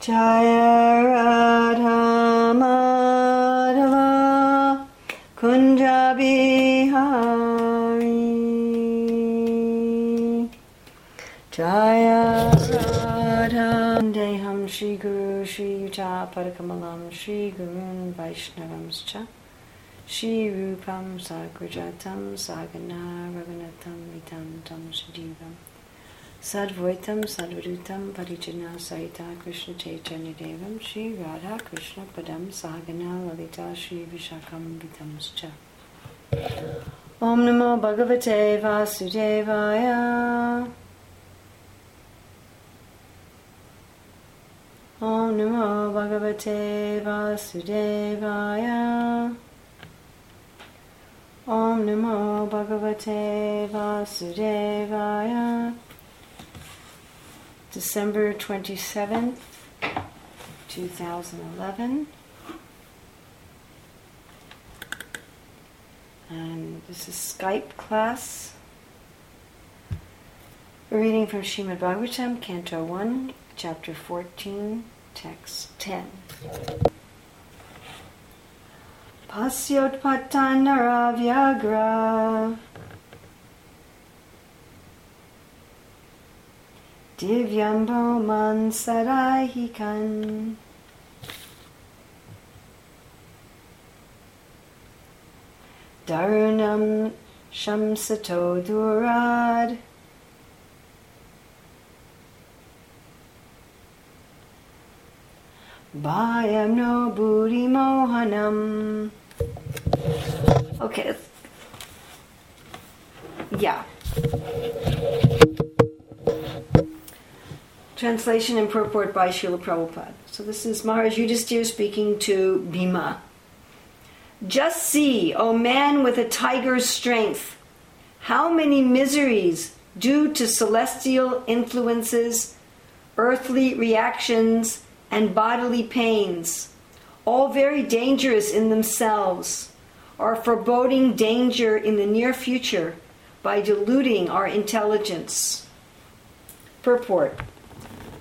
Jaya Radha Madhava Kunja Bihari Jaya Radha Deham Shri Guru Shri Yuta Padakamalam Shri Gurun Vaishnavamscha श्रीरूपं सर्गरथं सागना गगवरथं विधं तं श्रीवं सर्वोतं सर्वरुतं परिचनां सहिता कृष्णचैतन्यदेवं श्रीराधाकृष्णपदं सागना ललिता श्रीविशाखं विदंश्च ॐ नमो भगवते वासुदेवाय ॐ नमो भगवते वासुदेवाय Om Namo Bhagavate Vasudevaya December 27th, 2011. And this is Skype class. We're reading from Srimad Bhagavatam, Canto 1, Chapter 14, Text 10. Pasyotpattanara Vyagra Divyambo man sarahikan. Darunam shamsato durad Bhayam no buddhi mohanam Okay. Yeah. Translation and purport by Srila Prabhupada. So this is Maharaj Yudhisthira speaking to Bhima. Just see, O man with a tiger's strength, how many miseries due to celestial influences, earthly reactions, and bodily pains, all very dangerous in themselves, are foreboding danger in the near future by diluting our intelligence. Purport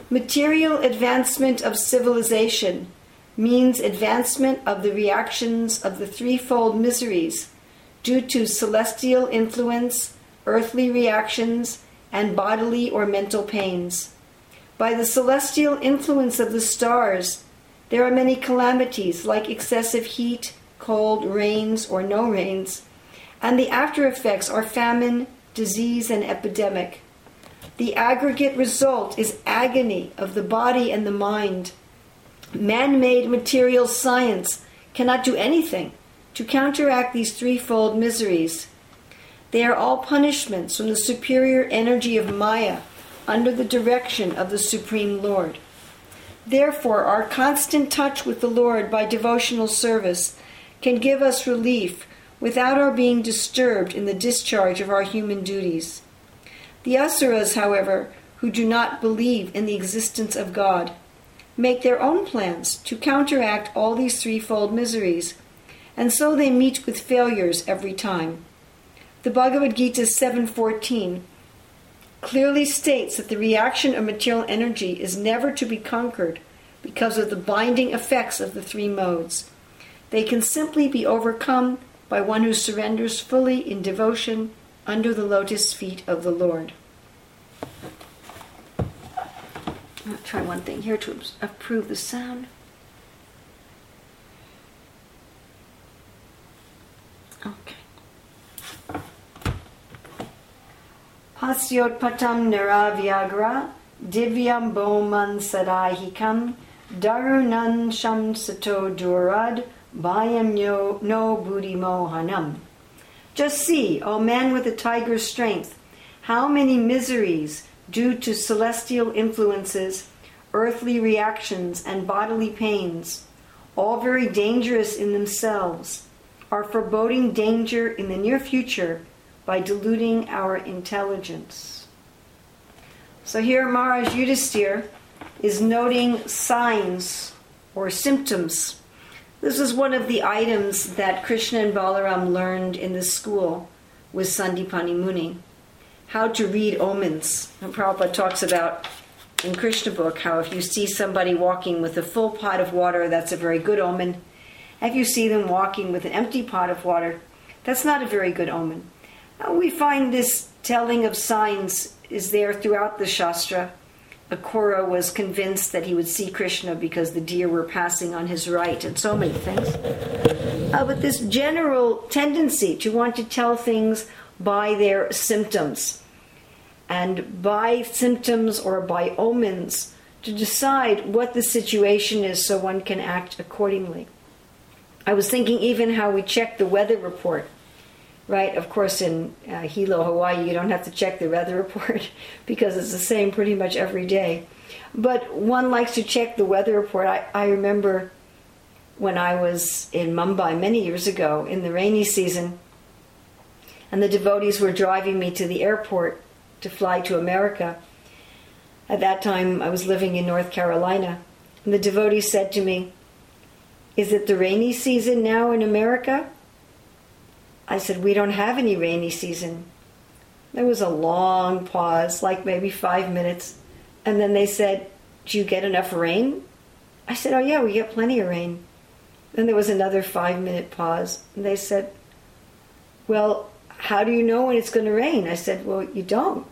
Material advancement of civilization means advancement of the reactions of the threefold miseries due to celestial influence, earthly reactions, and bodily or mental pains. By the celestial influence of the stars, there are many calamities like excessive heat, cold, rains, or no rains, and the after effects are famine, disease, and epidemic. The aggregate result is agony of the body and the mind. Man made material science cannot do anything to counteract these threefold miseries. They are all punishments from the superior energy of Maya under the direction of the Supreme Lord. Therefore, our constant touch with the Lord by devotional service can give us relief without our being disturbed in the discharge of our human duties. The Asuras, however, who do not believe in the existence of God, make their own plans to counteract all these threefold miseries, and so they meet with failures every time. The Bhagavad Gita 7:14 clearly states that the reaction of material energy is never to be conquered because of the binding effects of the three modes. They can simply be overcome by one who surrenders fully in devotion under the lotus feet of the Lord. I'll try one thing here to improve the sound. Okay. Pasyotpatam niravyagra divyam boman sadahikam darunan shamsato durad bhayam no buddhi mohanam. Just see, O man with a tiger's strength, how many miseries due to celestial influences, earthly reactions, and bodily pains, all very dangerous in themselves, are foreboding danger in the near future by diluting our intelligence. So here Maharaj Yudhisthira is noting signs or symptoms this is one of the items that Krishna and Balaram learned in the school with Sandipani Muni. how to read omens. And Prabhupada talks about in Krishna book how if you see somebody walking with a full pot of water, that's a very good omen. If you see them walking with an empty pot of water, that's not a very good omen. We find this telling of signs is there throughout the Shastra. Akrura was convinced that he would see Krishna because the deer were passing on his right, and so many things. Uh, but this general tendency to want to tell things by their symptoms, and by symptoms or by omens, to decide what the situation is so one can act accordingly. I was thinking even how we check the weather report right? Of course, in uh, Hilo, Hawaii, you don't have to check the weather report because it's the same pretty much every day. But one likes to check the weather report. I, I remember when I was in Mumbai many years ago in the rainy season, and the devotees were driving me to the airport to fly to America. At that time, I was living in North Carolina, and the devotee said to me, Is it the rainy season now in America? I said, We don't have any rainy season. There was a long pause, like maybe five minutes. And then they said, Do you get enough rain? I said, Oh, yeah, we get plenty of rain. Then there was another five minute pause. And they said, Well, how do you know when it's going to rain? I said, Well, you don't.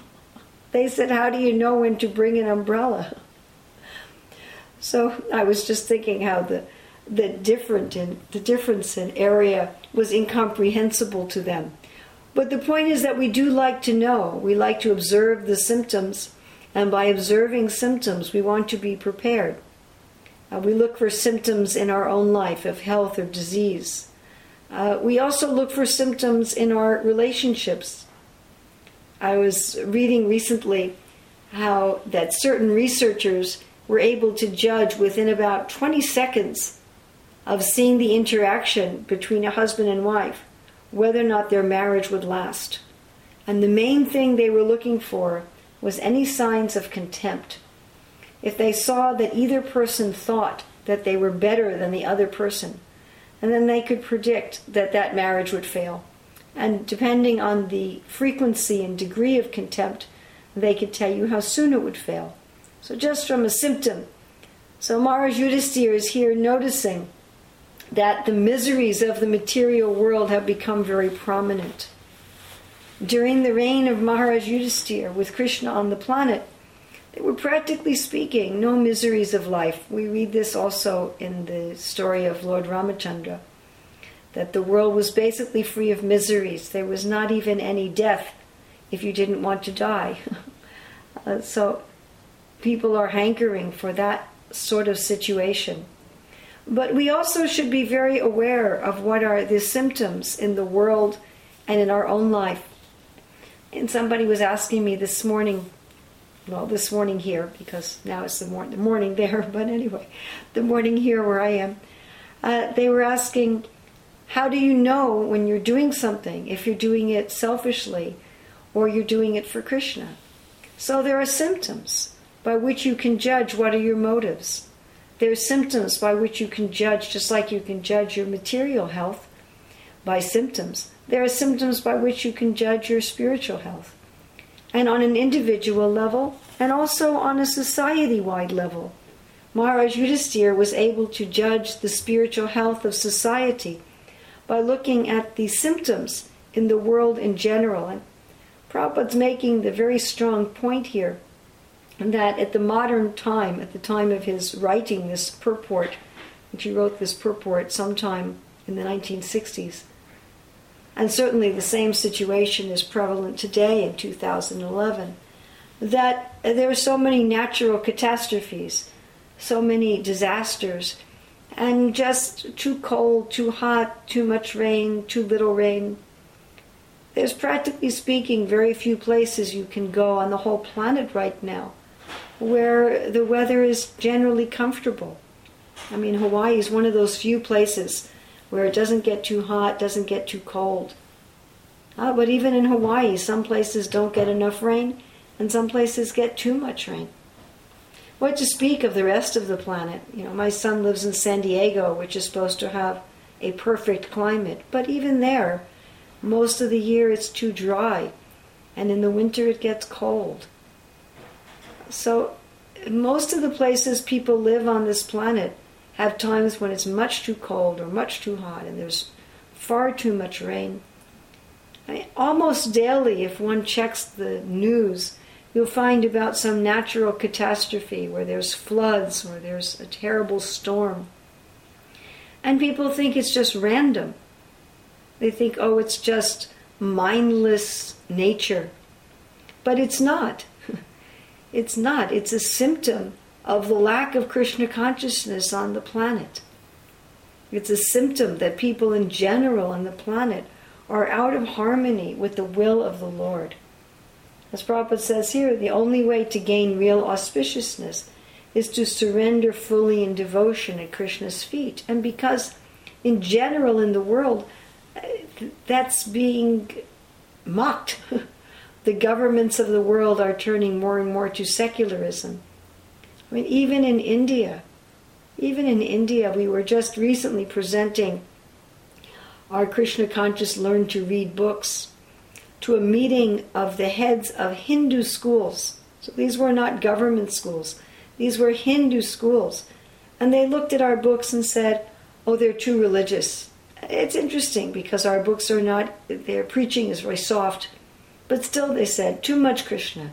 they said, How do you know when to bring an umbrella? So I was just thinking how the the different in the difference in area was incomprehensible to them. But the point is that we do like to know. We like to observe the symptoms, and by observing symptoms, we want to be prepared. Uh, we look for symptoms in our own life of health or disease. Uh, we also look for symptoms in our relationships. I was reading recently how that certain researchers were able to judge within about 20 seconds of seeing the interaction between a husband and wife, whether or not their marriage would last. And the main thing they were looking for was any signs of contempt. If they saw that either person thought that they were better than the other person, and then they could predict that that marriage would fail. And depending on the frequency and degree of contempt, they could tell you how soon it would fail. So, just from a symptom. So, Maharaj Yudhisthira is here noticing that the miseries of the material world have become very prominent. During the reign of Maharaj Yudhisthira with Krishna on the planet, there were practically speaking no miseries of life. We read this also in the story of Lord Ramachandra, that the world was basically free of miseries. There was not even any death if you didn't want to die. uh, so people are hankering for that sort of situation. But we also should be very aware of what are the symptoms in the world and in our own life. And somebody was asking me this morning, well, this morning here, because now it's the, mor- the morning there, but anyway, the morning here where I am, uh, they were asking, how do you know when you're doing something, if you're doing it selfishly or you're doing it for Krishna? So there are symptoms by which you can judge what are your motives. There are symptoms by which you can judge, just like you can judge your material health by symptoms. There are symptoms by which you can judge your spiritual health. And on an individual level, and also on a society wide level. Maharaj Yudhisthira was able to judge the spiritual health of society by looking at the symptoms in the world in general. And Prabhupada's making the very strong point here that at the modern time, at the time of his writing this purport, which he wrote this purport sometime in the 1960s, and certainly the same situation is prevalent today in 2011, that there are so many natural catastrophes, so many disasters, and just too cold, too hot, too much rain, too little rain. There's practically speaking very few places you can go on the whole planet right now where the weather is generally comfortable. I mean, Hawaii is one of those few places where it doesn't get too hot, doesn't get too cold. Uh, but even in Hawaii, some places don't get enough rain, and some places get too much rain. What to speak of the rest of the planet? You know, my son lives in San Diego, which is supposed to have a perfect climate, but even there, most of the year it's too dry and in the winter it gets cold. So, most of the places people live on this planet have times when it's much too cold or much too hot and there's far too much rain. I mean, almost daily, if one checks the news, you'll find about some natural catastrophe where there's floods or there's a terrible storm. And people think it's just random. They think, oh, it's just mindless nature. But it's not. It's not. It's a symptom of the lack of Krishna consciousness on the planet. It's a symptom that people in general on the planet are out of harmony with the will of the Lord. As Prabhupada says here, the only way to gain real auspiciousness is to surrender fully in devotion at Krishna's feet. And because, in general, in the world, eh, that's being mocked. the governments of the world are turning more and more to secularism. I mean, even in India, even in India, we were just recently presenting our Krishna conscious Learn to Read books to a meeting of the heads of Hindu schools. So these were not government schools, these were Hindu schools. And they looked at our books and said, Oh, they're too religious. It's interesting because our books are not, their preaching is very soft, but still they said, too much Krishna,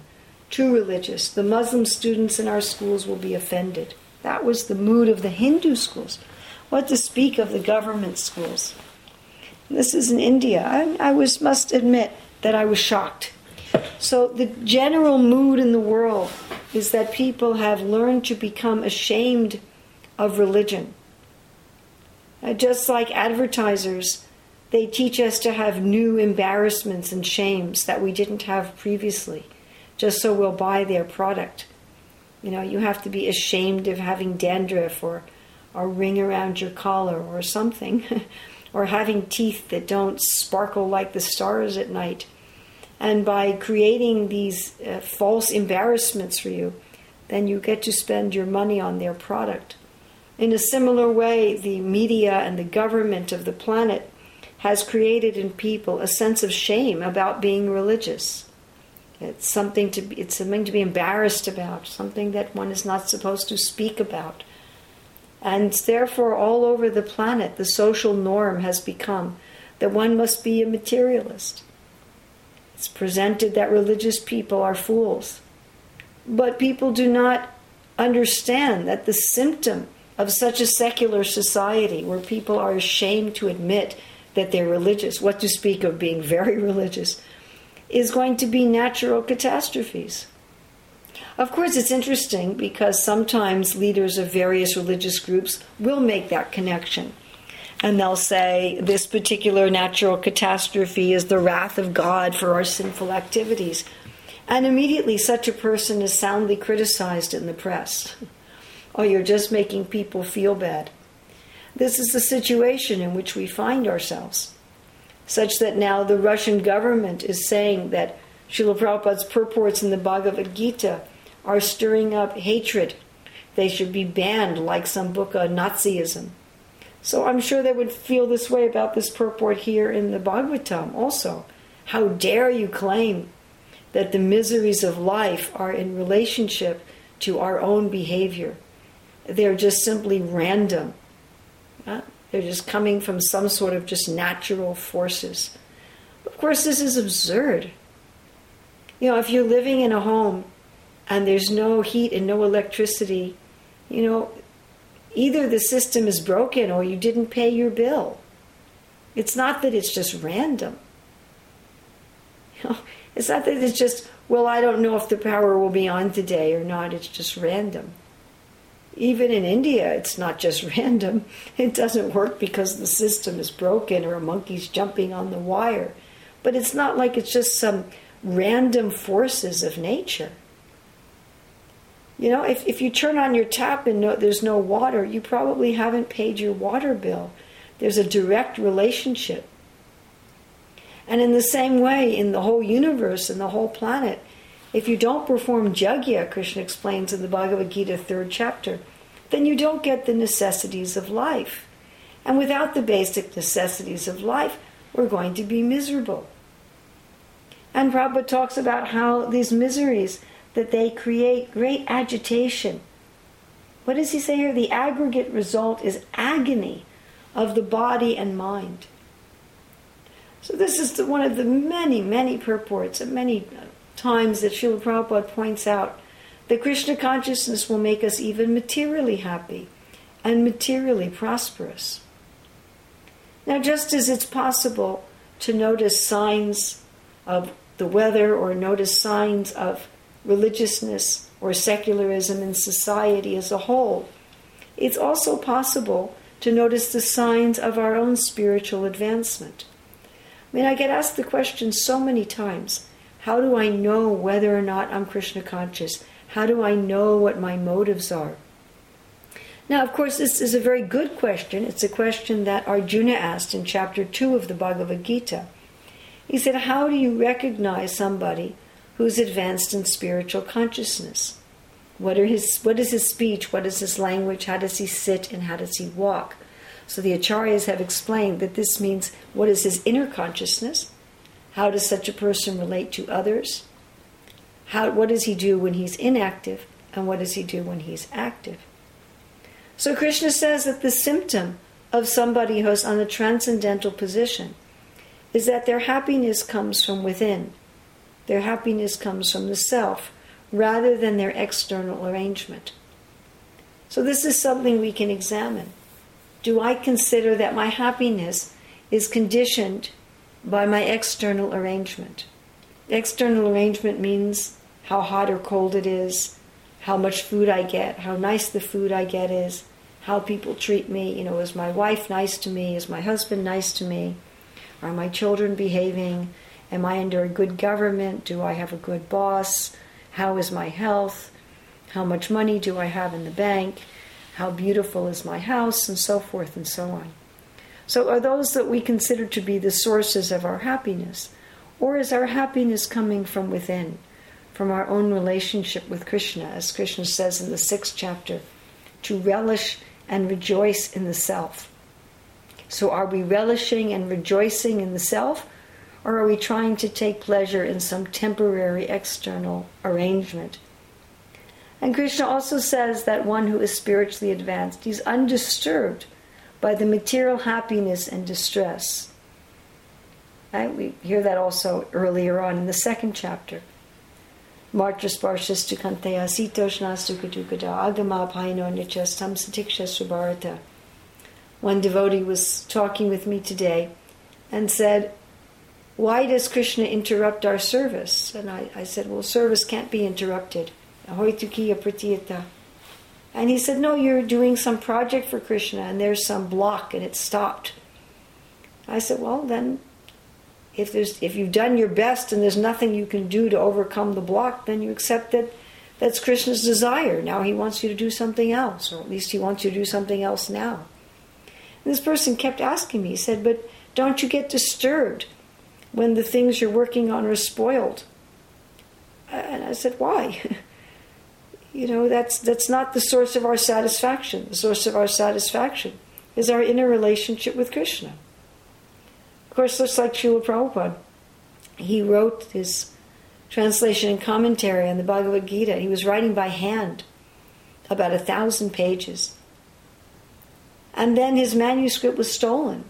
too religious. The Muslim students in our schools will be offended. That was the mood of the Hindu schools. What to speak of the government schools? This is in India. I, I was must admit that I was shocked. So the general mood in the world is that people have learned to become ashamed of religion. Uh, just like advertisers, they teach us to have new embarrassments and shames that we didn't have previously, just so we'll buy their product. You know, you have to be ashamed of having dandruff or a ring around your collar or something, or having teeth that don't sparkle like the stars at night. And by creating these uh, false embarrassments for you, then you get to spend your money on their product. In a similar way, the media and the government of the planet has created in people a sense of shame about being religious. It's something to be, it's something to be embarrassed about, something that one is not supposed to speak about. And therefore, all over the planet, the social norm has become that one must be a materialist. It's presented that religious people are fools. But people do not understand that the symptom of such a secular society where people are ashamed to admit that they're religious, what to speak of being very religious, is going to be natural catastrophes. Of course, it's interesting because sometimes leaders of various religious groups will make that connection. And they'll say, this particular natural catastrophe is the wrath of God for our sinful activities. And immediately, such a person is soundly criticized in the press Oh, you're just making people feel bad. This is the situation in which we find ourselves, such that now the Russian government is saying that Srila Prabhupada's purports in the Bhagavad Gita are stirring up hatred. They should be banned like some book of Nazism. So I'm sure they would feel this way about this purport here in the Bhagavatam also. How dare you claim that the miseries of life are in relationship to our own behavior? they're just simply random. Uh, they're just coming from some sort of just natural forces. Of course, this is absurd. You know, if you're living in a home and there's no heat and no electricity, you know, either the system is broken or you didn't pay your bill. It's not that it's just random. You know, it's not that it's just, well, I don't know if the power will be on today or not. It's just random even in India, it's not just random. It doesn't work because the system is broken or a monkey's jumping on the wire. But it's not like it's just some random forces of nature. You know, if, if you turn on your tap and no, there's no water, you probably haven't paid your water bill. There's a direct relationship. And in the same way, in the whole universe and the whole planet, if you don't perform jagya, Krishna explains in the Bhagavad Gita, third chapter, then you don't get the necessities of life. And without the basic necessities of life, we're going to be miserable. And Prabhupada talks about how these miseries that they create great agitation. What does he say here? The aggregate result is agony of the body and mind. So this is the, one of the many, many purports and many times that Srila Prabhupada points out that Krishna consciousness will make us even materially happy and materially prosperous. Now, just as it's possible to notice signs of the weather or notice signs of religiousness or secularism in society as a whole, it's also possible to notice the signs of our own spiritual advancement. I mean, I get asked the question so many times how do I know whether or not I'm Krishna conscious? How do I know what my motives are? Now, of course, this is a very good question. It's a question that Arjuna asked in chapter 2 of the Bhagavad Gita. He said, How do you recognize somebody who's advanced in spiritual consciousness? What, are his, what is his speech? What is his language? How does he sit and how does he walk? So the acharyas have explained that this means what is his inner consciousness? How does such a person relate to others? How, what does he do when he's inactive? And what does he do when he's active? So Krishna says that the symptom of somebody who's on the transcendental position is that their happiness comes from within. Their happiness comes from the self rather than their external arrangement. So, this is something we can examine. Do I consider that my happiness is conditioned by my external arrangement? External arrangement means how hot or cold it is, how much food I get, how nice the food I get is, how people treat me. You know, is my wife nice to me? Is my husband nice to me? Are my children behaving? Am I under a good government? Do I have a good boss? How is my health? How much money do I have in the bank? How beautiful is my house? And so forth and so on. So, are those that we consider to be the sources of our happiness? Or is our happiness coming from within? from our own relationship with Krishna, as Krishna says in the sixth chapter, to relish and rejoice in the self. So, are we relishing and rejoicing in the self, or are we trying to take pleasure in some temporary external arrangement? And Krishna also says that one who is spiritually advanced, he's undisturbed by the material happiness and distress. Right? We hear that also earlier on in the second chapter. Agama paino nichastam satiksha subharata. One devotee was talking with me today and said, Why does Krishna interrupt our service? And I, I said, Well, service can't be interrupted. And he said, No, you're doing some project for Krishna and there's some block and it stopped. I said, Well, then if there's if you've done your best and there's nothing you can do to overcome the block, then you accept that that's Krishna's desire. Now he wants you to do something else, or at least he wants you to do something else now. And this person kept asking me, he said, But don't you get disturbed when the things you're working on are spoiled? And I said, Why? you know, that's that's not the source of our satisfaction. The source of our satisfaction is our inner relationship with Krishna of course, looks like Srila Prabhupada. He wrote his translation and commentary on the Bhagavad Gita. He was writing by hand, about a thousand pages. And then his manuscript was stolen.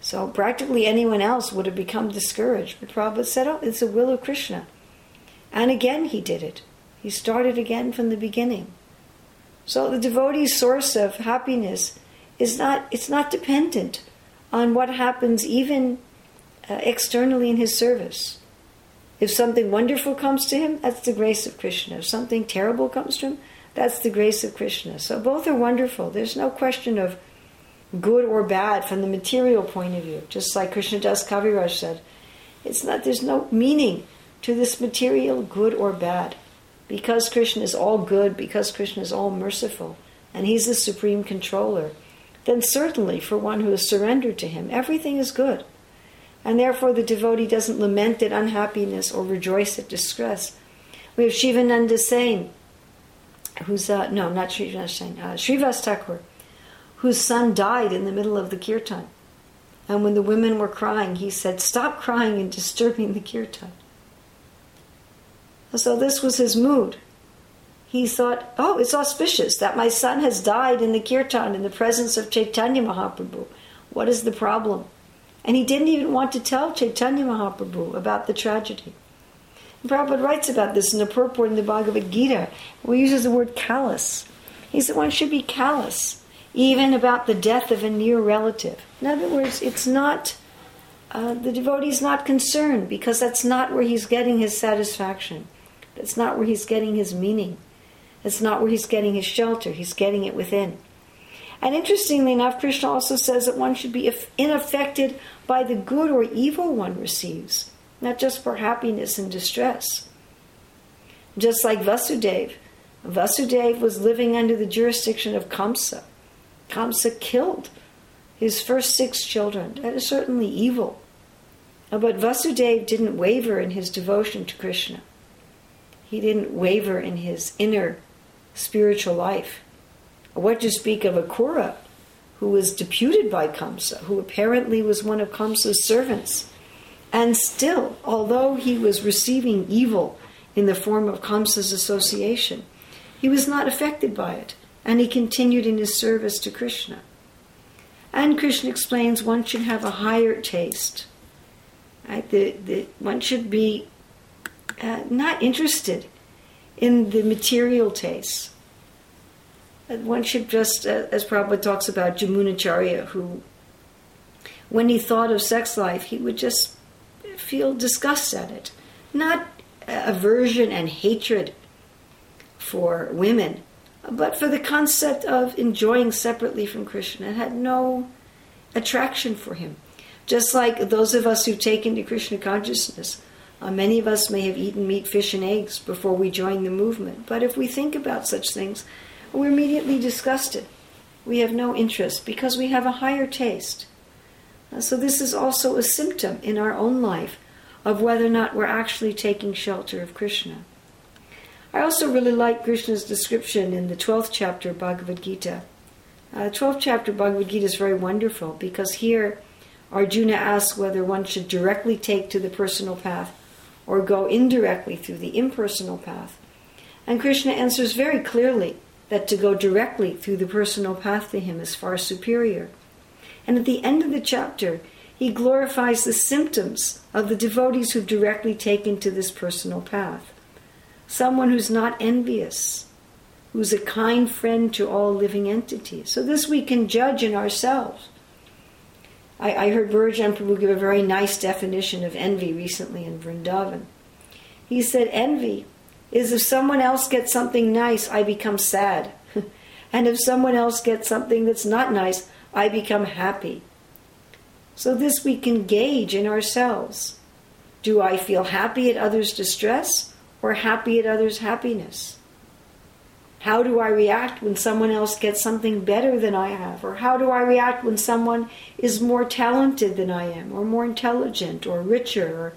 So practically anyone else would have become discouraged. But Prabhupada said, Oh, it's the will of Krishna. And again he did it. He started again from the beginning. So the devotee's source of happiness is not it's not dependent on what happens even uh, externally in his service. If something wonderful comes to him, that's the grace of Krishna. If something terrible comes to him, that's the grace of Krishna. So both are wonderful. There's no question of good or bad from the material point of view. Just like Krishna Das Kaviraj said, it's not. There's no meaning to this material good or bad, because Krishna is all good, because Krishna is all merciful, and He's the supreme controller then certainly for one who is surrendered to him, everything is good. And therefore the devotee doesn't lament at unhappiness or rejoice at distress. We have Shivananda Sain, who's, uh, no, not Shivananda Sain, uh, Srivas Thakur, whose son died in the middle of the kirtan. And when the women were crying, he said, Stop crying and disturbing the kirtan. So this was his mood. He thought, Oh, it's auspicious that my son has died in the kirtan in the presence of Chaitanya Mahaprabhu. What is the problem? And he didn't even want to tell Chaitanya Mahaprabhu about the tragedy. And Prabhupada writes about this in the purport in the Bhagavad Gita, where he uses the word callous. He said one should be callous, even about the death of a near relative. In other words, it's not, uh, the is not concerned because that's not where he's getting his satisfaction. That's not where he's getting his meaning. That's not where he's getting his shelter. He's getting it within. And interestingly enough, Krishna also says that one should be unaffected by the good or evil one receives, not just for happiness and distress. Just like Vasudeva. Vasudeva was living under the jurisdiction of Kamsa. Kamsa killed his first six children. That is certainly evil. But Vasudeva didn't waver in his devotion to Krishna. He didn't waver in his inner spiritual life. What to speak of Akrura, who was deputed by Kamsa, who apparently was one of Kamsa's servants. And still, although he was receiving evil in the form of Kamsa's association, he was not affected by it, and he continued in his service to Krishna. And Krishna explains one should have a higher taste. Right? The, the, one should be uh, not interested in the material tastes. One should just, uh, as Prabhupada talks about Jamunacharya, who, when he thought of sex life, he would just feel disgust at it. Not aversion and hatred for women, but for the concept of enjoying separately from Krishna. It had no attraction for him. Just like those of us who take into Krishna consciousness, uh, many of us may have eaten meat, fish, and eggs before we joined the movement. But if we think about such things, we're immediately disgusted. We have no interest because we have a higher taste. Uh, so, this is also a symptom in our own life of whether or not we're actually taking shelter of Krishna. I also really like Krishna's description in the 12th chapter of Bhagavad Gita. Uh, the 12th chapter Bhagavad Gita is very wonderful because here Arjuna asks whether one should directly take to the personal path or go indirectly through the impersonal path. And Krishna answers very clearly that to go directly through the personal path to him is far superior. And at the end of the chapter, he glorifies the symptoms of the devotees who've directly taken to this personal path. Someone who's not envious, who's a kind friend to all living entities. So, this we can judge in ourselves. I, I heard Bhurijan Prabhu give a very nice definition of envy recently in Vrindavan. He said, Envy is if someone else gets something nice, I become sad. and if someone else gets something that's not nice, I become happy. So, this we can gauge in ourselves. Do I feel happy at others' distress or happy at others' happiness? How do I react when someone else gets something better than I have? Or how do I react when someone is more talented than I am, or more intelligent, or richer, or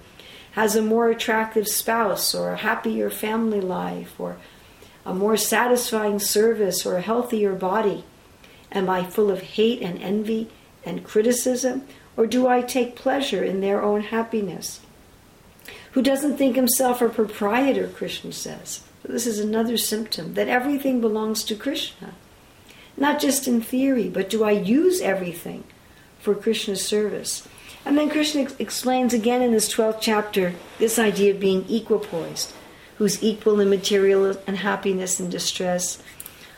has a more attractive spouse or a happier family life or a more satisfying service or a healthier body? Am I full of hate and envy and criticism? Or do I take pleasure in their own happiness? Who doesn't think himself a proprietor, Krishna says. This is another symptom that everything belongs to Krishna. Not just in theory, but do I use everything for Krishna's service? And then Krishna ex- explains again in this 12th chapter this idea of being equipoised, who's equal in material and happiness and distress,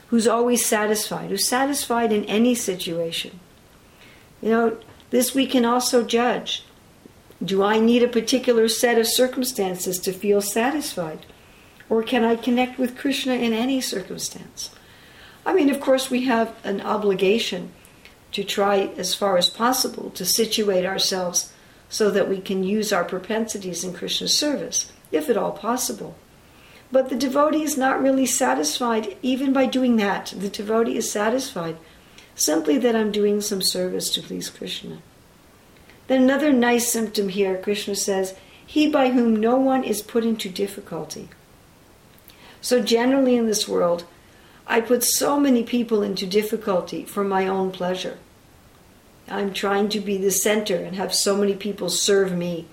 who's always satisfied, who's satisfied in any situation. You know, this we can also judge. Do I need a particular set of circumstances to feel satisfied? Or can I connect with Krishna in any circumstance? I mean, of course, we have an obligation to try as far as possible to situate ourselves so that we can use our propensities in Krishna's service, if at all possible. But the devotee is not really satisfied even by doing that. The devotee is satisfied simply that I'm doing some service to please Krishna. Then another nice symptom here, Krishna says, He by whom no one is put into difficulty. So, generally in this world, I put so many people into difficulty for my own pleasure. I'm trying to be the center and have so many people serve me.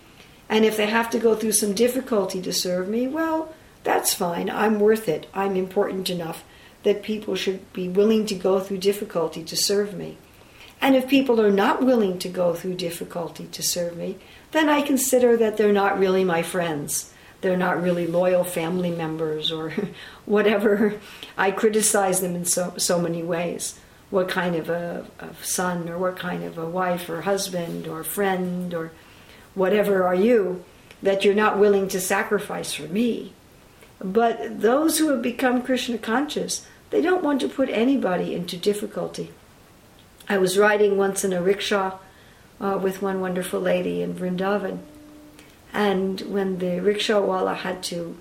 And if they have to go through some difficulty to serve me, well, that's fine. I'm worth it. I'm important enough that people should be willing to go through difficulty to serve me. And if people are not willing to go through difficulty to serve me, then I consider that they're not really my friends. They're not really loyal family members or whatever. I criticize them in so, so many ways. What kind of a, son or what kind of a wife or husband or friend or whatever are you that you're not willing to sacrifice for me? But those who have become Krishna conscious, they don't want to put anybody into difficulty. I was riding once in a rickshaw uh, with one wonderful lady in Vrindavan, and when the rickshawwala had to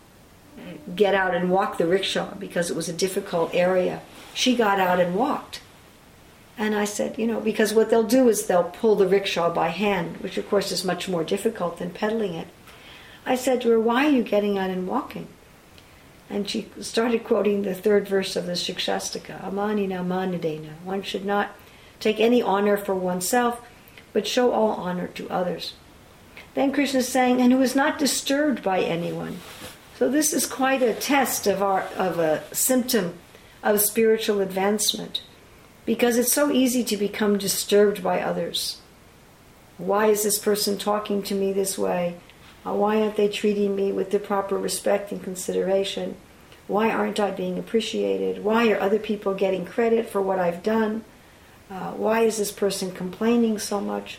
uh, get out and walk the rickshaw because it was a difficult area, she got out and walked. And I said, you know, because what they'll do is they'll pull the rickshaw by hand, which of course is much more difficult than pedaling it. I said to her, why are you getting out and walking? And she started quoting the third verse of the Shikshastaka, Amanina Manadena. One should not take any honor for oneself, but show all honor to others. Then Krishna is saying, and who is not disturbed by anyone. So this is quite a test of our of a symptom of spiritual advancement because it's so easy to become disturbed by others. Why is this person talking to me this way? Uh, why aren't they treating me with the proper respect and consideration? Why aren't I being appreciated? Why are other people getting credit for what I've done? Uh, why is this person complaining so much?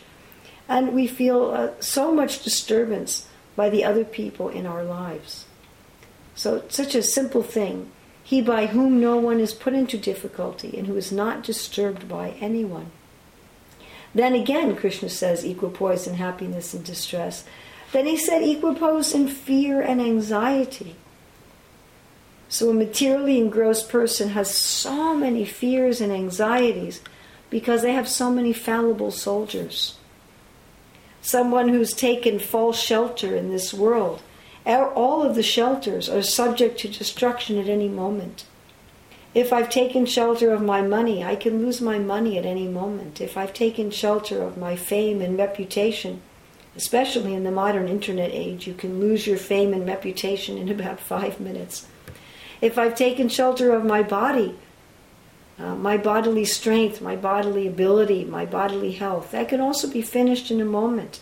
And we feel uh, so much disturbance by the other people in our lives. So, such a simple thing he by whom no one is put into difficulty and who is not disturbed by anyone. Then again, Krishna says equipoise in happiness and distress. Then he said equipoise in fear and anxiety. So a materially engrossed person has so many fears and anxieties because they have so many fallible soldiers. Someone who's taken false shelter in this world all of the shelters are subject to destruction at any moment. If I've taken shelter of my money, I can lose my money at any moment. If I've taken shelter of my fame and reputation, especially in the modern internet age, you can lose your fame and reputation in about five minutes. If I've taken shelter of my body, uh, my bodily strength, my bodily ability, my bodily health, that can also be finished in a moment.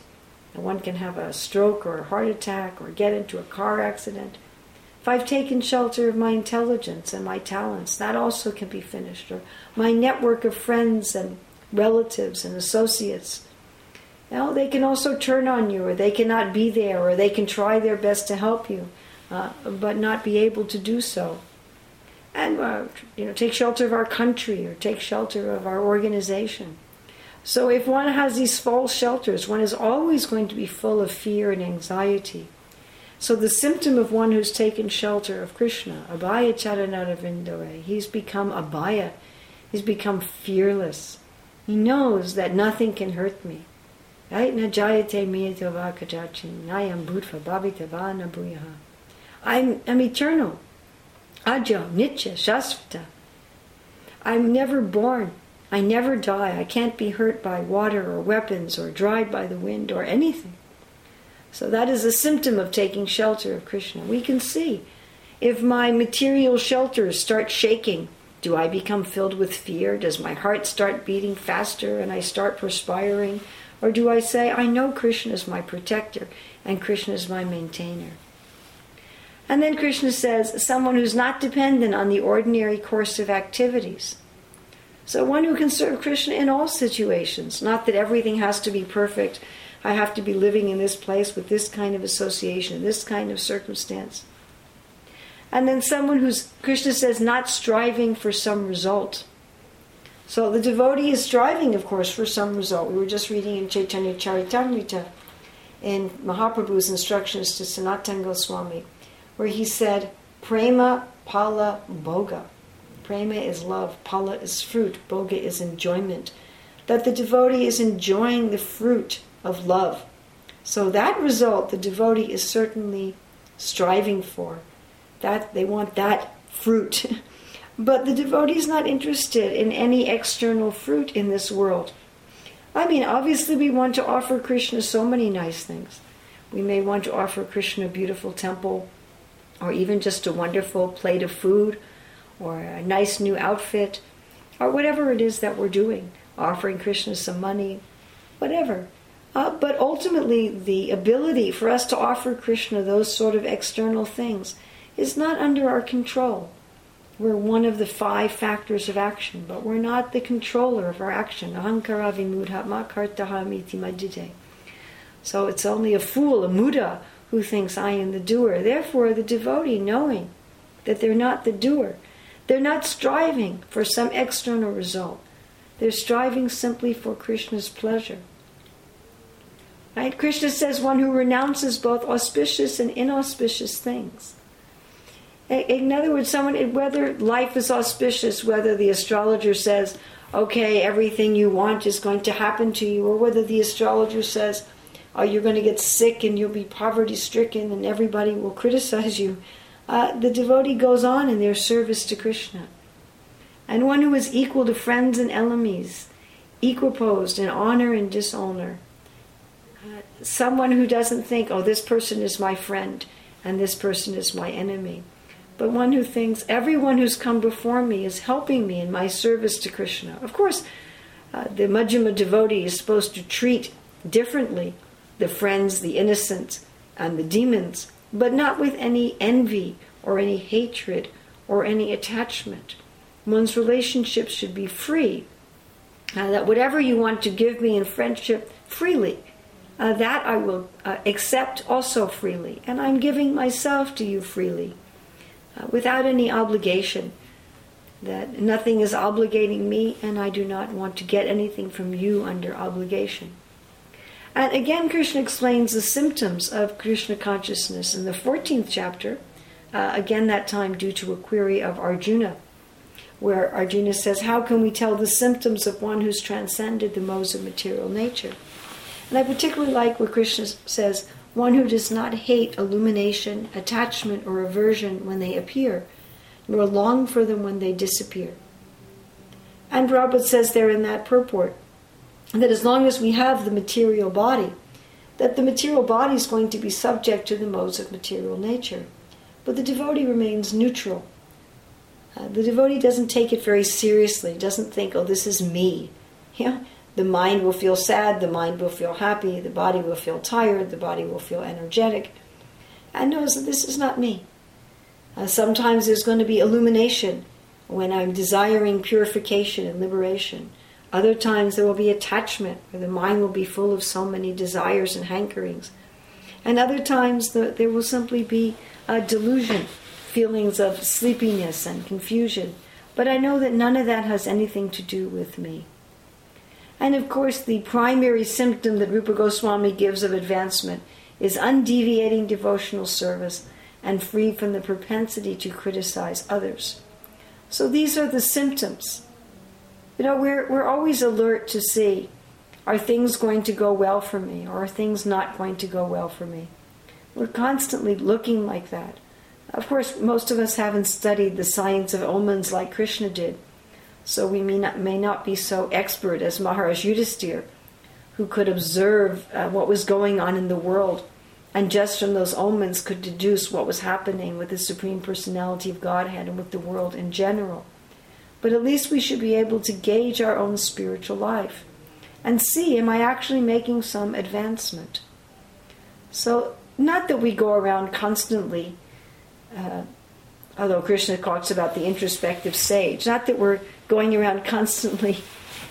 And one can have a stroke or a heart attack or get into a car accident. If I've taken shelter of my intelligence and my talents, that also can be finished. Or my network of friends and relatives and associates. Know, they can also turn on you, or they cannot be there, or they can try their best to help you, uh, but not be able to do so. And uh, you know, take shelter of our country, or take shelter of our organization. So if one has these false shelters, one is always going to be full of fear and anxiety. So the symptom of one who's taken shelter of Krishna, Abhaya Charanaravindoe, he's become Abhaya. He's become fearless. He knows that nothing can hurt me. I'm I'm eternal. Ajo, Nitya, Shasvata. I'm never born. I never die. I can't be hurt by water or weapons or dried by the wind or anything. So that is a symptom of taking shelter of Krishna. We can see if my material shelters start shaking, do I become filled with fear? Does my heart start beating faster and I start perspiring? Or do I say, I know Krishna is my protector and Krishna is my maintainer? And then Krishna says, someone who's not dependent on the ordinary course of activities. So one who can serve Krishna in all situations. Not that everything has to be perfect. I have to be living in this place with this kind of association, this kind of circumstance. And then someone who's, Krishna says, not striving for some result. So the devotee is striving, of course, for some result. We were just reading in Chaitanya Charitamrita in Mahaprabhu's instructions to Sanatan Goswami, where he said, Prema Pala boga. Prema is love, pala is fruit, boga is enjoyment. That the devotee is enjoying the fruit of love. So that result the devotee is certainly striving for. That they want that fruit. but the devotee is not interested in any external fruit in this world. I mean, obviously, we want to offer Krishna so many nice things. We may want to offer Krishna a beautiful temple, or even just a wonderful plate of food, or a nice new outfit, or whatever it is that we're doing, offering Krishna some money, whatever. Uh, but ultimately, the ability for us to offer Krishna those sort of external things is not under our control. We're one of the five factors of action, but we're not the controller of our action. Ahankara vimudha kartahamiti madite. So it's only a fool, a muda, who thinks I am the doer. Therefore, the devotee, knowing that they're not the doer, they're not striving for some external result. They're striving simply for Krishna's pleasure. Right? Krishna says one who renounces both auspicious and inauspicious things. In other words, someone whether life is auspicious, whether the astrologer says, "Okay, everything you want is going to happen to you," or whether the astrologer says, "Oh, you're going to get sick and you'll be poverty-stricken and everybody will criticize you," uh, the devotee goes on in their service to Krishna. And one who is equal to friends and enemies, equiposed in honor and dishonor, someone who doesn't think, oh, this person is my friend and this person is my enemy, but one who thinks everyone who's come before me is helping me in my service to Krishna. Of course, uh, the madhyama devotee is supposed to treat differently the friends, the innocent, and the demons, but not with any envy or any hatred or any attachment. One's relationship should be free. Uh, that whatever you want to give me in friendship freely, uh, that I will uh, accept also freely. And I'm giving myself to you freely, uh, without any obligation. That nothing is obligating me, and I do not want to get anything from you under obligation. And again, Krishna explains the symptoms of Krishna consciousness in the 14th chapter, uh, again, that time due to a query of Arjuna, where Arjuna says, How can we tell the symptoms of one who's transcended the modes of material nature? And I particularly like where Krishna says, one who does not hate illumination, attachment, or aversion when they appear, nor long for them when they disappear. And Prabhupada says there in that purport that as long as we have the material body, that the material body is going to be subject to the modes of material nature. But the devotee remains neutral. Uh, the devotee doesn't take it very seriously, doesn't think, oh, this is me. Yeah, the mind will feel sad, the mind will feel happy, the body will feel tired, the body will feel energetic, and knows that this is not me. Uh, sometimes there's going to be illumination when I'm desiring purification and liberation. Other times there will be attachment, where the mind will be full of so many desires and hankerings. And other times the, there will simply be a delusion, feelings of sleepiness and confusion. But I know that none of that has anything to do with me. And of course, the primary symptom that Rupa Goswami gives of advancement is undeviating devotional service and free from the propensity to criticize others. So these are the symptoms. You know, we're, we're always alert to see are things going to go well for me or are things not going to go well for me? We're constantly looking like that. Of course, most of us haven't studied the science of omens like Krishna did. So we may not, may not be so expert as Maharaj Yudhisthira, who could observe uh, what was going on in the world and just from those omens could deduce what was happening with the Supreme Personality of Godhead and with the world in general. But at least we should be able to gauge our own spiritual life and see am I actually making some advancement? So, not that we go around constantly, uh, although Krishna talks about the introspective sage, not that we're going around constantly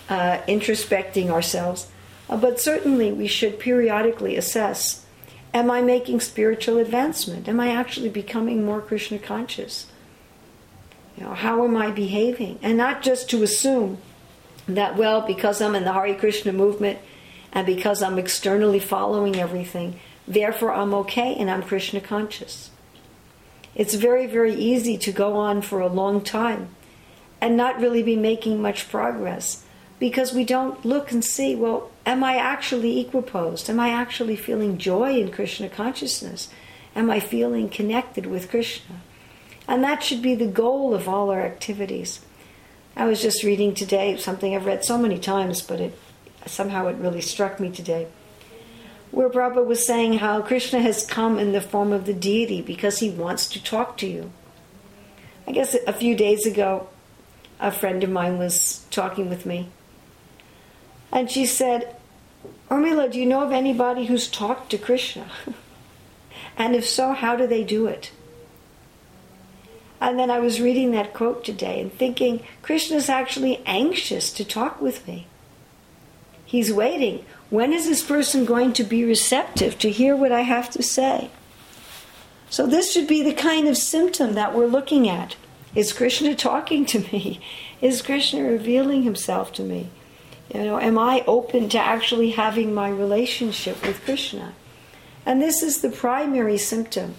uh, introspecting ourselves. Uh, but certainly we should periodically assess Am I making spiritual advancement? Am I actually becoming more Krishna conscious? Know, how am I behaving? And not just to assume that, well, because I'm in the Hare Krishna movement and because I'm externally following everything, therefore I'm okay and I'm Krishna conscious. It's very, very easy to go on for a long time and not really be making much progress because we don't look and see, well, am I actually equiposed? Am I actually feeling joy in Krishna consciousness? Am I feeling connected with Krishna? And that should be the goal of all our activities. I was just reading today something I've read so many times, but it somehow it really struck me today, where Prabhupada was saying how Krishna has come in the form of the deity because he wants to talk to you. I guess a few days ago, a friend of mine was talking with me, and she said, Urmila, do you know of anybody who's talked to Krishna? and if so, how do they do it? And then I was reading that quote today and thinking, Krishna's actually anxious to talk with me. He's waiting. When is this person going to be receptive to hear what I have to say? So, this should be the kind of symptom that we're looking at. Is Krishna talking to me? Is Krishna revealing himself to me? You know, am I open to actually having my relationship with Krishna? And this is the primary symptom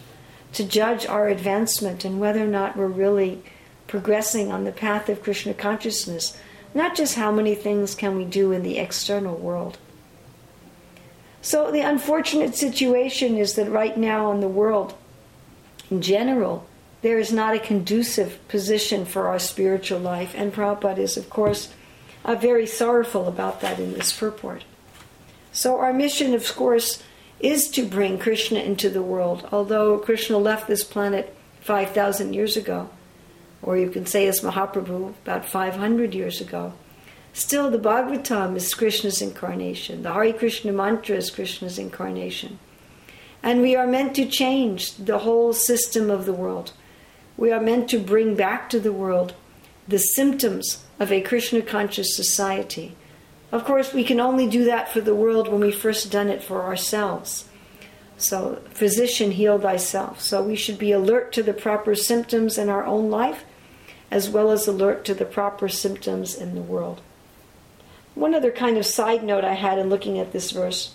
to judge our advancement and whether or not we're really progressing on the path of Krishna consciousness, not just how many things can we do in the external world. So, the unfortunate situation is that right now in the world, in general, there is not a conducive position for our spiritual life, and Prabhupada is, of course, uh, very sorrowful about that in this purport. So, our mission, of course, is to bring Krishna into the world, although Krishna left this planet 5,000 years ago, or you can say as Mahaprabhu about 500 years ago. Still, the Bhagavatam is Krishna's incarnation. The Hare Krishna mantra is Krishna's incarnation. And we are meant to change the whole system of the world. We are meant to bring back to the world the symptoms of a Krishna conscious society of course, we can only do that for the world when we first done it for ourselves. So, physician, heal thyself. So, we should be alert to the proper symptoms in our own life, as well as alert to the proper symptoms in the world. One other kind of side note I had in looking at this verse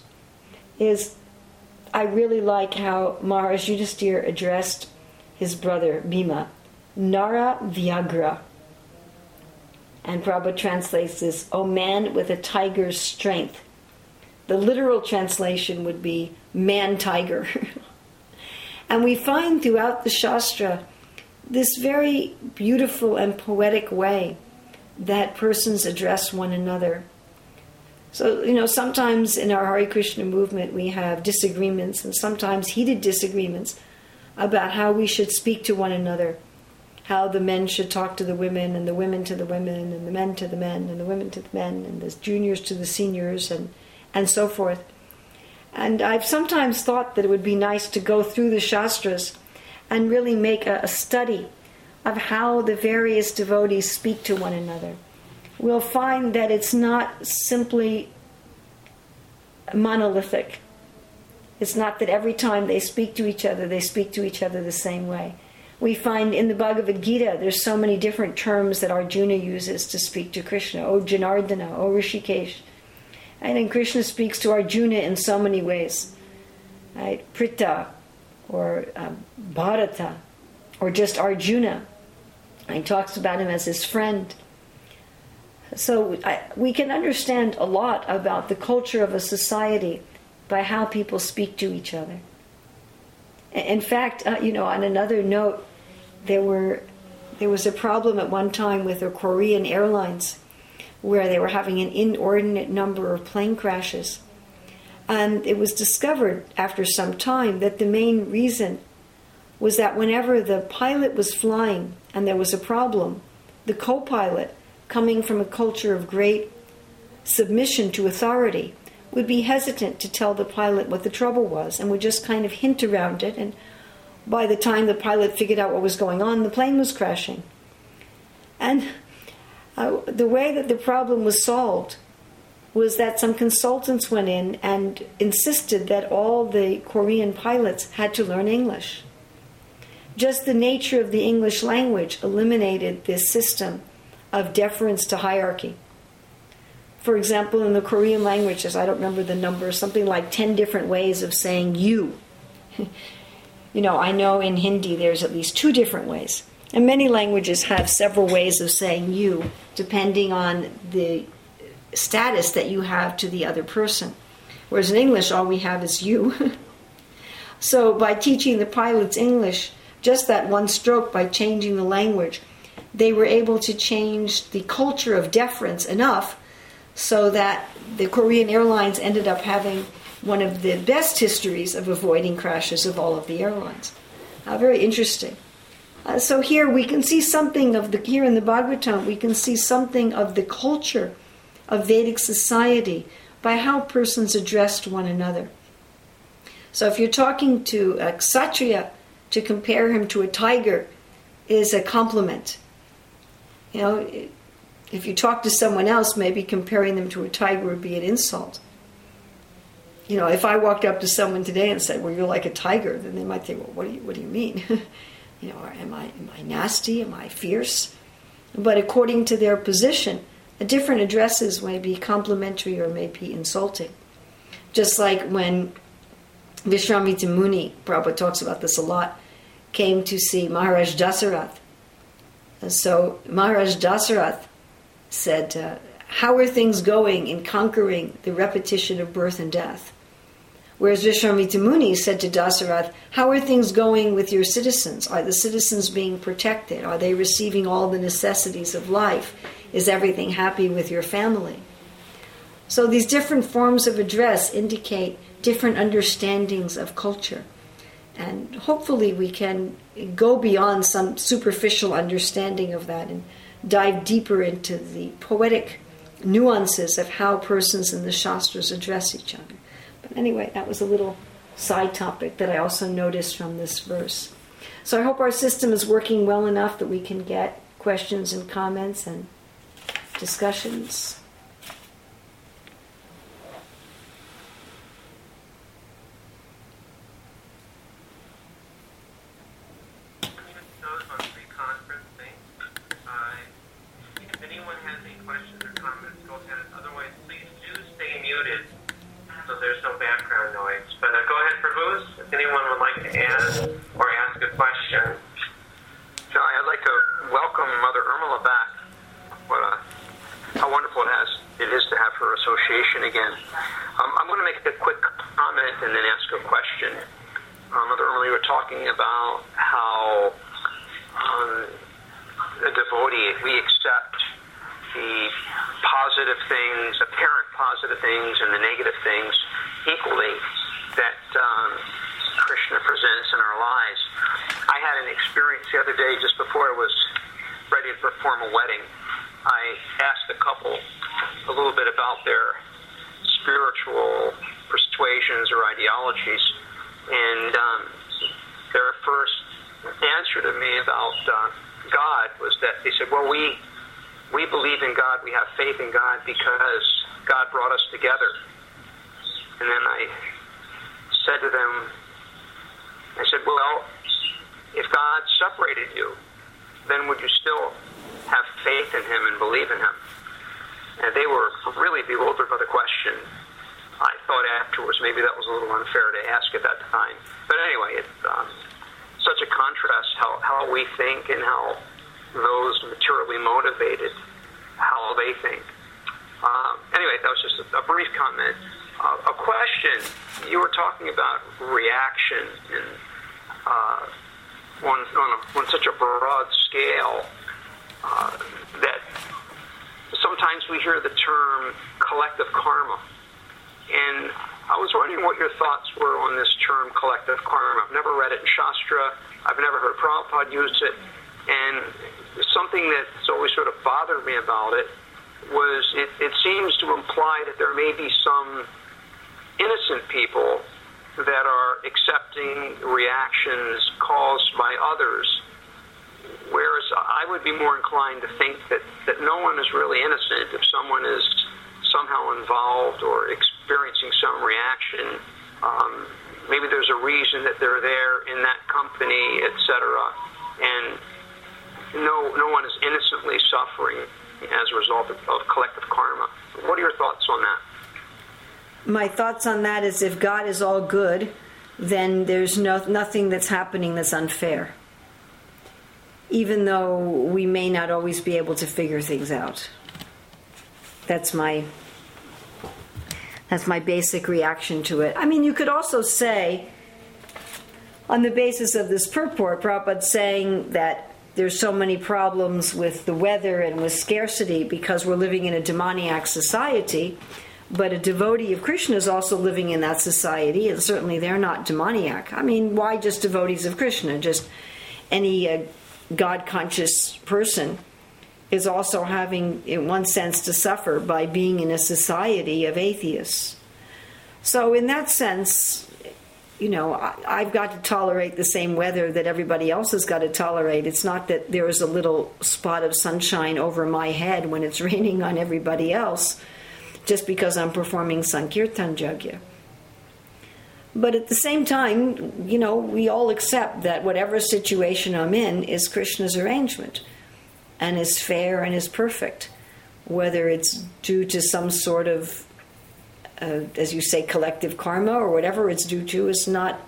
is I really like how Maharaj Yudhisthira addressed his brother Bhima, Nara Vyaghra. And Prabhupada translates this, O man with a tiger's strength. The literal translation would be man tiger. and we find throughout the Shastra this very beautiful and poetic way that persons address one another. So, you know, sometimes in our Hare Krishna movement we have disagreements and sometimes heated disagreements about how we should speak to one another how the men should talk to the women, and the women to the women, and the men to the men, and the women to the men, and the juniors to the seniors, and, and so forth. And I've sometimes thought that it would be nice to go through the Shastras and really make a, a study of how the various devotees speak to one another. We'll find that it's not simply monolithic. It's not that every time they speak to each other, they speak to each other the same way we find in the Bhagavad Gita, there's so many different terms that Arjuna uses to speak to Krishna. Oh Janardana, oh Hrishikesh. And then Krishna speaks to Arjuna in so many ways. Right? Partha, or um, Bharata, or just Arjuna. And he talks about him as his friend. So I, we can understand a lot about the culture of a society by how people speak to each other. In fact, uh, you know, on another note, there were there was a problem at one time with the Korean Airlines where they were having an inordinate number of plane crashes. And it was discovered after some time that the main reason was that whenever the pilot was flying and there was a problem, the co pilot, coming from a culture of great submission to authority, would be hesitant to tell the pilot what the trouble was and would just kind of hint around it. And by the time the pilot figured out what was going on, the plane was crashing. And uh, the way that the problem was solved was that some consultants went in and insisted that all the Korean pilots had to learn English. Just the nature of the English language eliminated this system of deference to hierarchy for example, in the Korean languages, I don't remember the number, something like 10 different ways of saying you. you know, I know in Hindi there's at least two different ways. And many languages have several ways of saying you, depending on the status that you have to the other person. Whereas in English, all we have is you. so by teaching the pilots English, just that one stroke, by changing the language, they were able to change the culture of deference enough so that the Korean Airlines ended up having one of the best histories of avoiding crashes of all of the airlines. Uh, very interesting. Uh, so here we can see something of the here in the Bhagavatam we can see something of the culture of Vedic society by how persons addressed one another. So if you're talking to a kshatriya, to compare him to a tiger is a compliment. You know, if you talk to someone else, maybe comparing them to a tiger would be an insult. You know, if I walked up to someone today and said, "Well, you're like a tiger," then they might think, "Well, what do you what do you mean?" you know, am I am I nasty? Am I fierce? But according to their position, a different addresses may be complimentary or may be insulting. Just like when Vishwamitra Muni, Prabhupada talks about this a lot, came to see Maharaj Dasarath. And so Maharaj Dasarath said, uh, How are things going in conquering the repetition of birth and death? Whereas Vishwamitra Muni said to Dasarath, How are things going with your citizens? Are the citizens being protected? Are they receiving all the necessities of life? Is everything happy with your family? So these different forms of address indicate different understandings of culture. And hopefully we can go beyond some superficial understanding of that and dive deeper into the poetic nuances of how persons in the Shastras address each other. But anyway, that was a little side topic that I also noticed from this verse. So I hope our system is working well enough that we can get questions and comments and discussions. motivated how they think. Um, anyway, that was just a, a brief comment. Uh, a question you were talking about reaction and, uh, on, on, a, on, such a broad scale uh, that sometimes we hear the term collective karma. And I was wondering what your thoughts were on this term collective karma. I've never read it in Shastra. I've never heard Prabhupada use it. And something that's always sort of bothered me about it was it, it seems to imply that there may be some innocent people that are accepting reactions caused by others, whereas I would be more inclined to think that, that no one is really innocent if someone is somehow involved or experiencing some reaction. Um, maybe there's a reason that they're there in that company, etc. And my thoughts on that is if God is all good, then there's no, nothing that's happening that's unfair. Even though we may not always be able to figure things out. That's my that's my basic reaction to it. I mean, you could also say, on the basis of this purport, Prabhupada saying that there's so many problems with the weather and with scarcity because we're living in a demoniac society. But a devotee of Krishna is also living in that society, and certainly they're not demoniac. I mean, why just devotees of Krishna? Just any uh, God conscious person is also having, in one sense, to suffer by being in a society of atheists. So, in that sense, you know, I, have got to tolerate the same weather that everybody else has got to tolerate. It's not that there is a little spot of sunshine over my head when it's raining on everybody else just because I'm performing Sankirtan Yajna. But at the same time, you know, we all accept that whatever situation I'm in is Krishna's arrangement and is fair and is perfect, whether it's due to some sort of uh, as you say, collective karma or whatever it's due to is not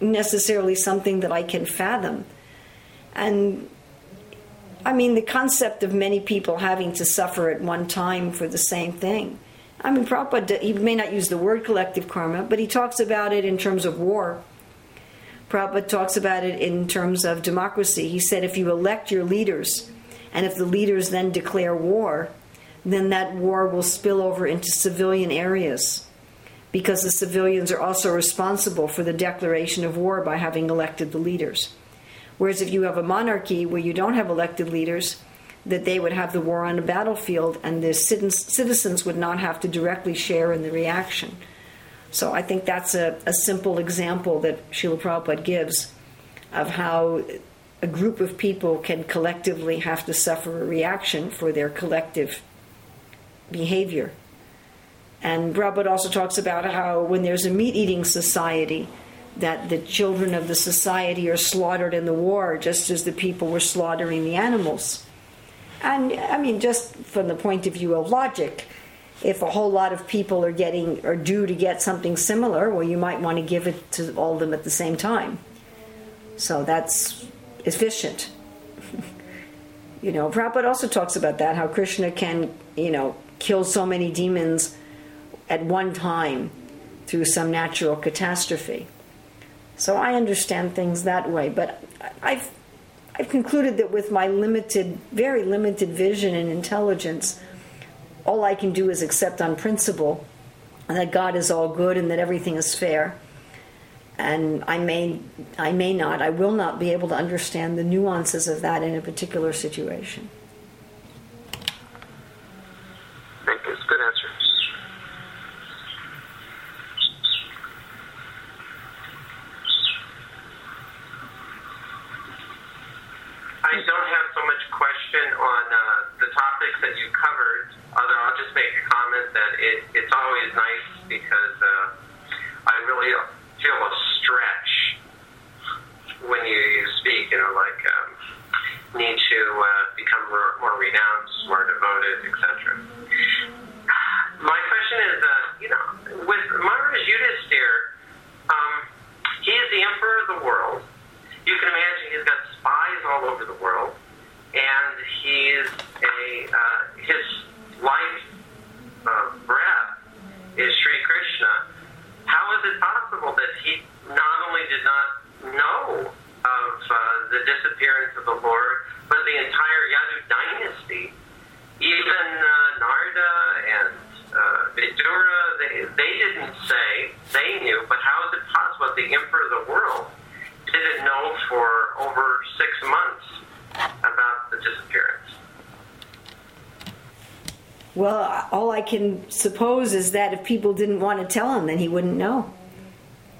necessarily something that I can fathom. And I mean, the concept of many people having to suffer at one time for the same thing. I mean, Prabhupada, he may not use the word collective karma, but he talks about it in terms of war. Prabhupada talks about it in terms of democracy. He said if you elect your leaders, and if the leaders then declare war, then that war will spill over into civilian areas because the civilians are also responsible for the declaration of war by having elected the leaders. Whereas if you have a monarchy where you don't have elected leaders, that they would have the war on the battlefield and the citizens would not have to directly share in the reaction. So I think that's a, a simple example that Srila Prabhupada gives of how a group of people can collectively have to suffer a reaction for their collective behavior. And Prabhupada also talks about how when there's a meat eating society, that the children of the society are slaughtered in the war just as the people were slaughtering the animals. And I mean, just from the point of view of logic, if a whole lot of people are getting are due to get something similar, well, you might want to give it to all of them at the same time. So that's efficient. you know, Prabhupada also talks about that, how Krishna can, you know, kill so many demons at one time through some natural catastrophe. So I understand things that way, but I've I've concluded that with my limited, very limited vision and intelligence, all I can do is accept on principle that God is all good and that everything is fair. And I may, I may not, I will not be able to understand the nuances of that in a particular situation. Suppose is that if people didn't want to tell him, then he wouldn't know.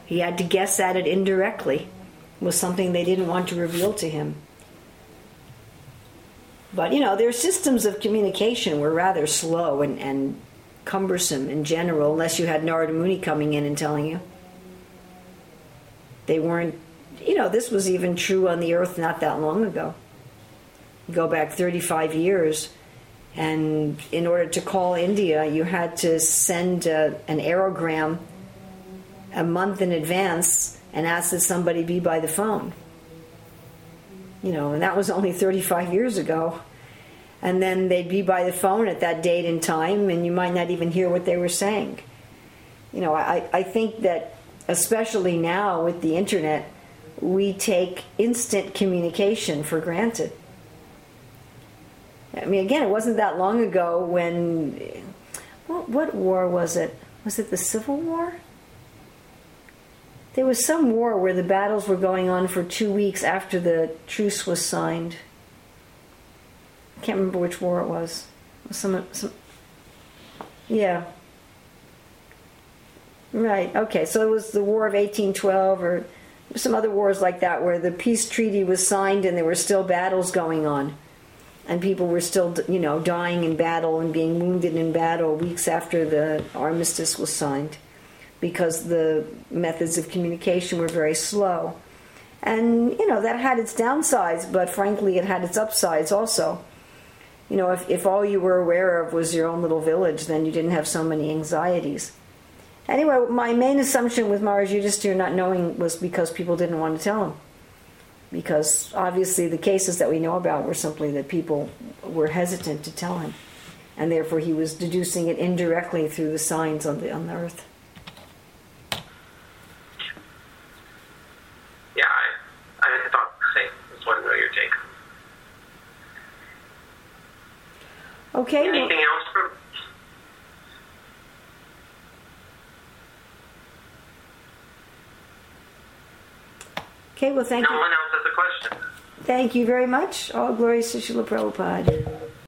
He had to guess at it indirectly. It was something they didn't want to reveal to him. But you know, their systems of communication were rather slow and, and cumbersome in general, unless you had Narada Muni coming in and telling you. They weren't, you know, this was even true on the earth not that long ago. Go back 35 years and in order to call India, you had to send a, an aerogram a month in advance and ask that somebody be by the phone. You know, and that was only 35 years ago. And then they'd be by the phone at that date and time, and you might not even hear what they were saying. You know, I, I think that especially now with the internet, we take instant communication for granted I mean, again, it wasn't that long ago when. What, what war was it? Was it the Civil War? There was some war where the battles were going on for two weeks after the truce was signed. I can't remember which war it was. Some, some, yeah. Right. Okay. So it was the War of 1812, or some other wars like that, where the peace treaty was signed and there were still battles going on, and people were still, you know, dying in battle and being wounded in battle weeks after the armistice was signed, because the methods of communication were very slow, and you know that had its downsides, but frankly, it had its upsides also you know, if, if all you were aware of was your own little village, then you didn't have so many anxieties. Anyway, my main assumption with Maharaj Yudhisthira not knowing was because people didn't want to tell him. Because obviously the cases that we know about were simply that people were hesitant to tell him. And therefore he was deducing it indirectly through the signs on the, on the earth. Yeah, I, I thought the same. Just wanted to know your take. Okay. well- Anything else from? Okay, well, thank No you. No one else has a question. Thank you very much. All glories to Srila Prabhupada.